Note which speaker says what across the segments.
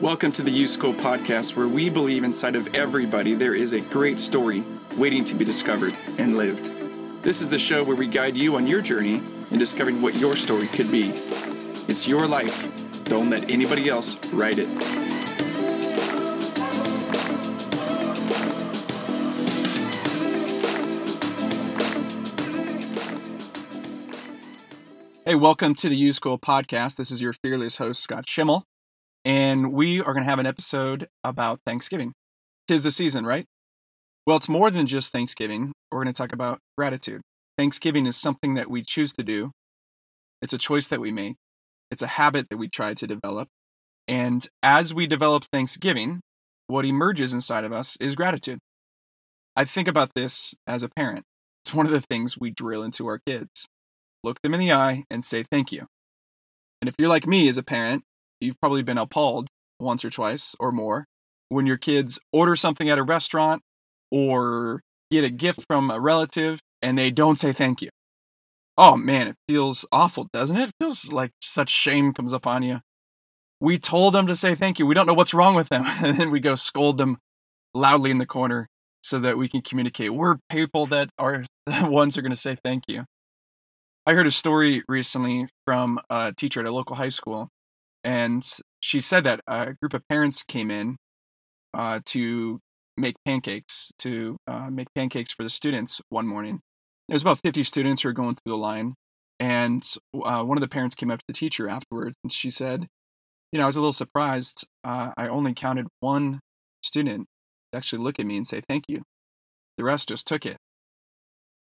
Speaker 1: Welcome to the YouSchool podcast, where we believe inside of everybody there is a great story waiting to be discovered and lived. This is the show where we guide you on your journey in discovering what your story could be. It's your life. Don't let anybody else write it. Hey, welcome to the YouSchool podcast. This is your fearless host, Scott Schimmel and we are going to have an episode about Thanksgiving. Tis the season, right? Well, it's more than just Thanksgiving. We're going to talk about gratitude. Thanksgiving is something that we choose to do, it's a choice that we make, it's a habit that we try to develop. And as we develop Thanksgiving, what emerges inside of us is gratitude. I think about this as a parent. It's one of the things we drill into our kids. Look them in the eye and say thank you. And if you're like me as a parent, you've probably been appalled once or twice or more when your kids order something at a restaurant or get a gift from a relative and they don't say thank you. Oh man, it feels awful, doesn't it? It feels like such shame comes upon you. We told them to say thank you. We don't know what's wrong with them. And then we go scold them loudly in the corner so that we can communicate. We're people that are the ones are going to say thank you. I heard a story recently from a teacher at a local high school and she said that a group of parents came in uh, to make pancakes to uh, make pancakes for the students one morning. There's about 50 students who are going through the line, and uh, one of the parents came up to the teacher afterwards, and she said, "You know, I was a little surprised. Uh, I only counted one student actually look at me and say thank you. The rest just took it."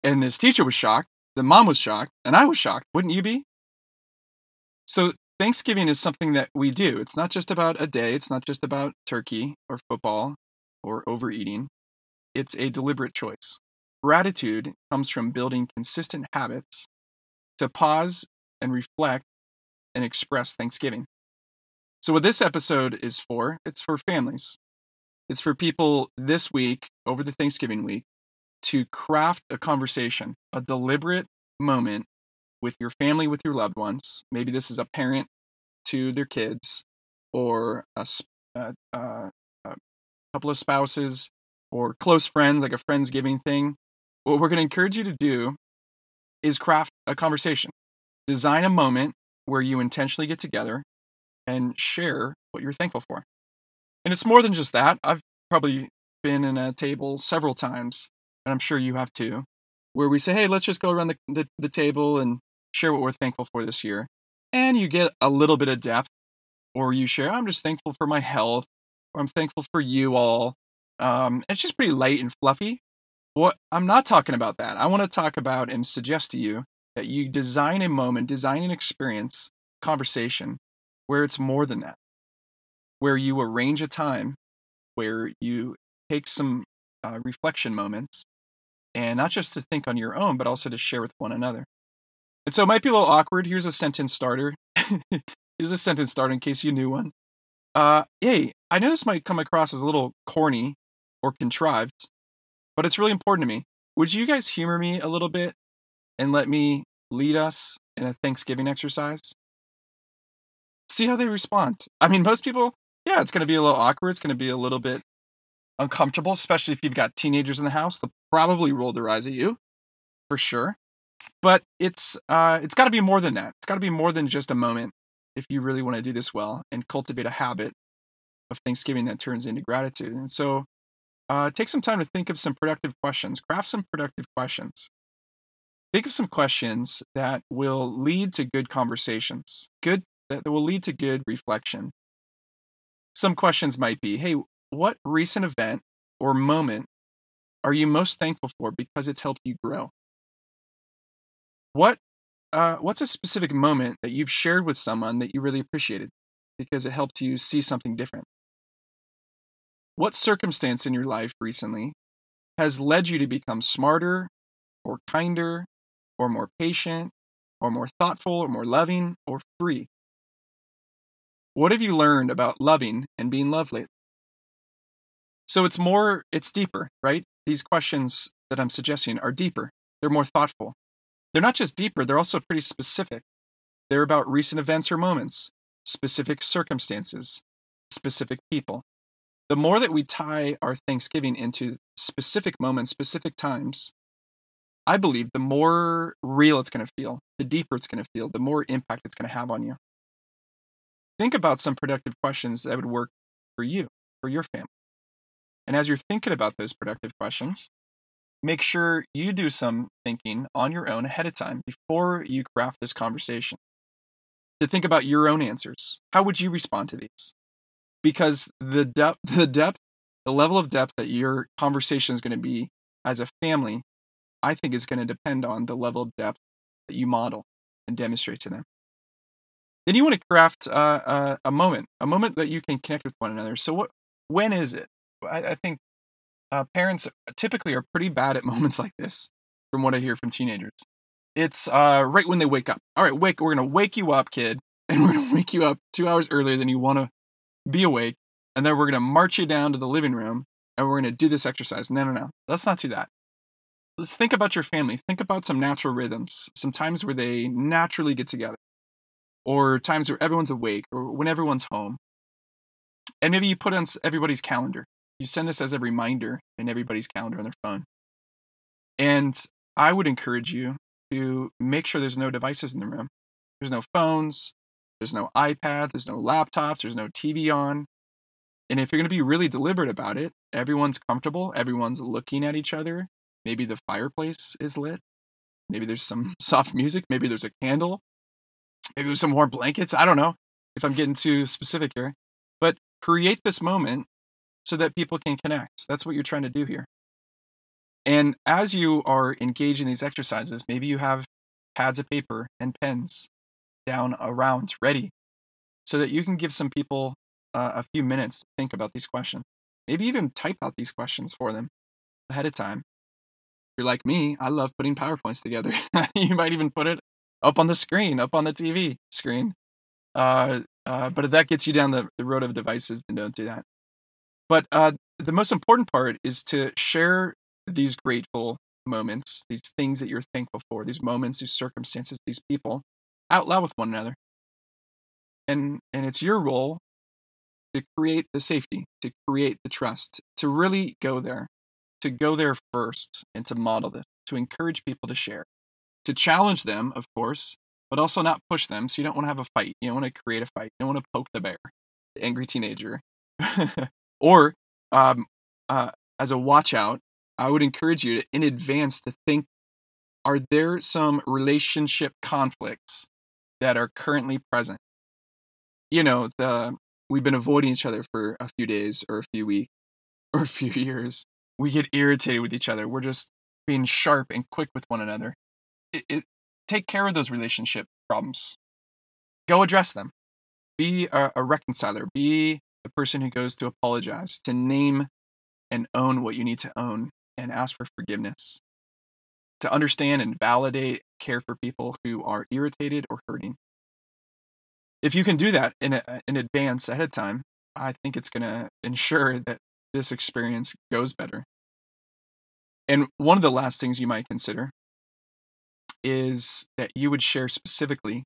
Speaker 1: And this teacher was shocked. The mom was shocked, and I was shocked. Wouldn't you be? So Thanksgiving is something that we do. It's not just about a day, it's not just about turkey or football or overeating. It's a deliberate choice. Gratitude comes from building consistent habits to pause and reflect and express Thanksgiving. So, what this episode is for, it's for families. It's for people this week, over the Thanksgiving week, to craft a conversation, a deliberate moment with your family, with your loved ones. Maybe this is a parent to their kids, or a, a, uh, uh, a couple of spouses, or close friends, like a Friendsgiving thing. What we're going to encourage you to do is craft a conversation, design a moment where you intentionally get together and share what you're thankful for. And it's more than just that. I've probably been in a table several times, and I'm sure you have too, where we say, hey, let's just go around the, the, the table and share what we're thankful for this year. And you get a little bit of depth, or you share, I'm just thankful for my health, or I'm thankful for you all. Um, it's just pretty light and fluffy. What I'm not talking about that. I want to talk about and suggest to you that you design a moment, design an experience, conversation where it's more than that, where you arrange a time where you take some uh, reflection moments and not just to think on your own, but also to share with one another. And so it might be a little awkward. Here's a sentence starter. Here's a sentence starter in case you knew one. Uh, hey, I know this might come across as a little corny or contrived, but it's really important to me. Would you guys humor me a little bit and let me lead us in a Thanksgiving exercise? See how they respond. I mean, most people, yeah, it's going to be a little awkward. It's going to be a little bit uncomfortable, especially if you've got teenagers in the house. They'll probably roll their eyes at you for sure but it's uh, it's got to be more than that. It's got to be more than just a moment if you really want to do this well and cultivate a habit of Thanksgiving that turns into gratitude. And so, uh, take some time to think of some productive questions. Craft some productive questions. Think of some questions that will lead to good conversations. Good that will lead to good reflection. Some questions might be, "Hey, what recent event or moment are you most thankful for because it's helped you grow?" What uh, what's a specific moment that you've shared with someone that you really appreciated because it helped you see something different? What circumstance in your life recently has led you to become smarter or kinder or more patient or more thoughtful or more loving or free? What have you learned about loving and being loved lately? So it's more, it's deeper, right? These questions that I'm suggesting are deeper, they're more thoughtful, they're not just deeper, they're also pretty specific. They're about recent events or moments, specific circumstances, specific people. The more that we tie our Thanksgiving into specific moments, specific times, I believe the more real it's going to feel, the deeper it's going to feel, the more impact it's going to have on you. Think about some productive questions that would work for you, for your family. And as you're thinking about those productive questions, make sure you do some thinking on your own ahead of time before you craft this conversation. To think about your own answers. How would you respond to these? Because the depth, the depth, the level of depth that your conversation is going to be as a family, I think is going to depend on the level of depth that you model and demonstrate to them. Then you want to craft uh, uh, a moment, a moment that you can connect with one another. So, what, when is it? I, I think uh, parents typically are pretty bad at moments like this, from what I hear from teenagers. It's uh, right when they wake up. All right, wake. We're gonna wake you up, kid, and we're gonna wake you up two hours earlier than you want to be awake, and then we're gonna march you down to the living room, and we're gonna do this exercise. No, no, no. Let's not do that. Let's think about your family. Think about some natural rhythms, some times where they naturally get together, or times where everyone's awake, or when everyone's home. And maybe you put on everybody's calendar you send this as a reminder in everybody's calendar on their phone. And I would encourage you to make sure there's no devices in the room. There's no phones, there's no iPads, there's no laptops, there's no TV on. And if you're going to be really deliberate about it, everyone's comfortable, everyone's looking at each other. Maybe the fireplace is lit. Maybe there's some soft music. Maybe there's a candle. Maybe there's some warm blankets. I don't know if I'm getting too specific here. But create this moment so that people can connect. That's what you're trying to do here. And as you are engaging these exercises, maybe you have pads of paper and pens down around ready so that you can give some people uh, a few minutes to think about these questions. Maybe even type out these questions for them ahead of time. If you're like me, I love putting PowerPoints together. you might even put it up on the screen, up on the TV screen. Uh, uh, but if that gets you down the, the road of devices, then don't do that. But uh, the most important part is to share these grateful moments, these things that you're thankful for, these moments, these circumstances, these people out loud with one another. And and it's your role to create the safety, to create the trust, to really go there, to go there first and to model this, to encourage people to share, to challenge them, of course, but also not push them. So you don't want to have a fight. You don't want to create a fight. You don't want to poke the bear, the angry teenager. Or um, uh, as a watch out, I would encourage you to, in advance to think are there some relationship conflicts that are currently present? You know, the we've been avoiding each other for a few days or a few weeks or a few years. We get irritated with each other. We're just being sharp and quick with one another. It, it, take care of those relationship problems. Go address them. Be a, a reconciler. Be the person who goes to apologize, to name and own what you need to own and ask for forgiveness, to understand and validate, care for people who are irritated or hurting. If you can do that in, a, uh, in advance ahead of time, I think it's going to ensure that this experience goes better. And one of the last things you might consider is that you would share specifically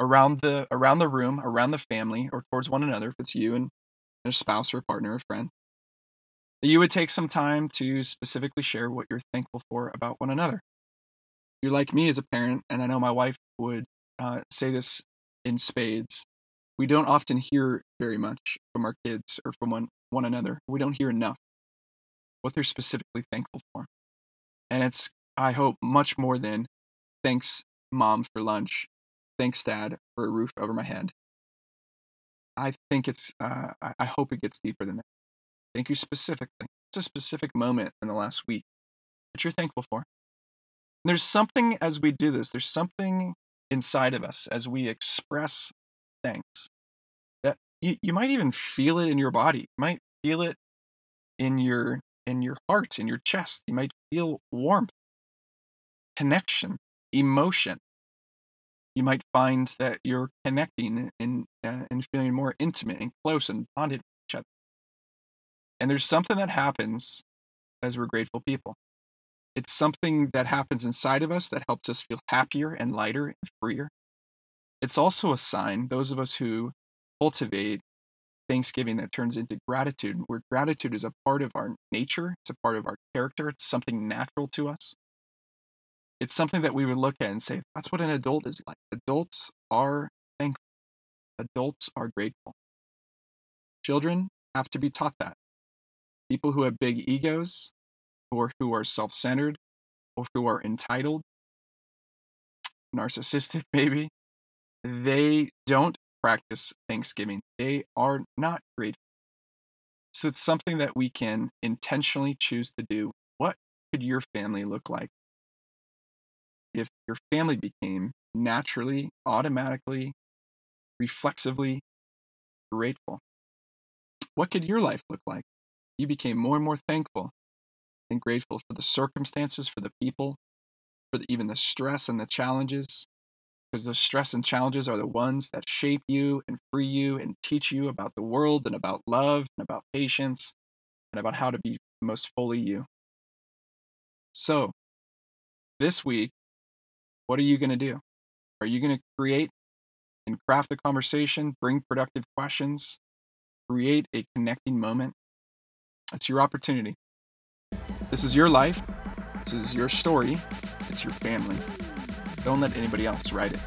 Speaker 1: around the around the room, around the family, or towards one another if it's you and a spouse or a partner or friend, that you would take some time to specifically share what you're thankful for about one another. You're like me as a parent, and I know my wife would uh, say this in spades. We don't often hear very much from our kids or from one, one another. We don't hear enough what they're specifically thankful for. And it's, I hope, much more than thanks, mom, for lunch. Thanks, dad, for a roof over my head. I think it's, uh, I, hope it gets deeper than that. Thank you specifically. It's a specific moment in the last week that you're thankful for. And there's something as we do this, there's something inside of us as we express thanks that you, you might even feel it in your body. You might feel it in your in your heart, in your chest. You might feel warmth, connection, emotion you might find that you're connecting and, uh, and feeling more intimate and close and bonded with each other. And there's something that happens as we're grateful people. It's something that happens inside of us that helps us feel happier and lighter and freer. It's also a sign, those of us who cultivate Thanksgiving that turns into gratitude, where gratitude is a part of our nature, it's a part of our character, it's something natural to us. It's something that we would look at and say, that's what an adult is like. Adults are thankful, adults are grateful. Children have to be taught that. People who have big egos, or who are self centered, or who are entitled, narcissistic, maybe, they don't practice Thanksgiving. They are not grateful. So it's something that we can intentionally choose to do. What could your family look like your family became naturally, automatically, reflexively grateful? What could your life look like? You became more and more thankful and grateful for the circumstances, for the people, for the, even the stress and the challenges, because those stress and challenges are the ones that shape you and free you and teach you about the world and about love and about patience and about how to be most fully you. So, this week, what are you going to do? Are you going to create and craft the conversation, bring productive questions, create a connecting moment? It's your opportunity. This is your life. This is your story. It's your family. Don't let anybody else write it.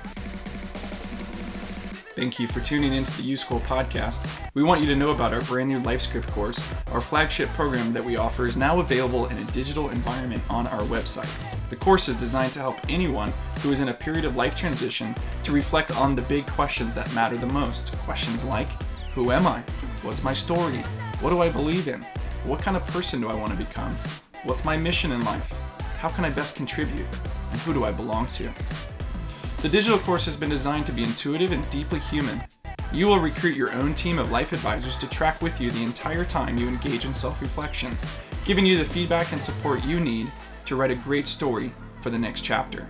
Speaker 1: Thank you for tuning into the YouSchool podcast. We want you to know about our brand new LifeScript course. Our flagship program that we offer is now available in a digital environment on our website. The course is designed to help anyone who is in a period of life transition to reflect on the big questions that matter the most. Questions like Who am I? What's my story? What do I believe in? What kind of person do I want to become? What's my mission in life? How can I best contribute? And who do I belong to? The digital course has been designed to be intuitive and deeply human. You will recruit your own team of life advisors to track with you the entire time you engage in self reflection, giving you the feedback and support you need to write a great story for the next chapter.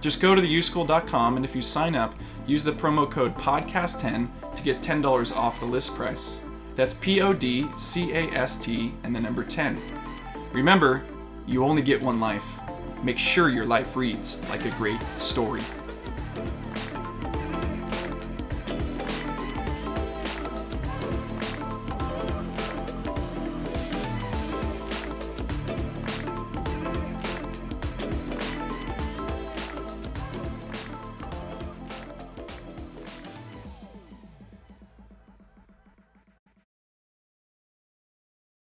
Speaker 1: Just go to theuschool.com and if you sign up, use the promo code PODCAST10 to get $10 off the list price. That's P O D C A S T and the number 10. Remember, you only get one life. Make sure your life reads like a great story.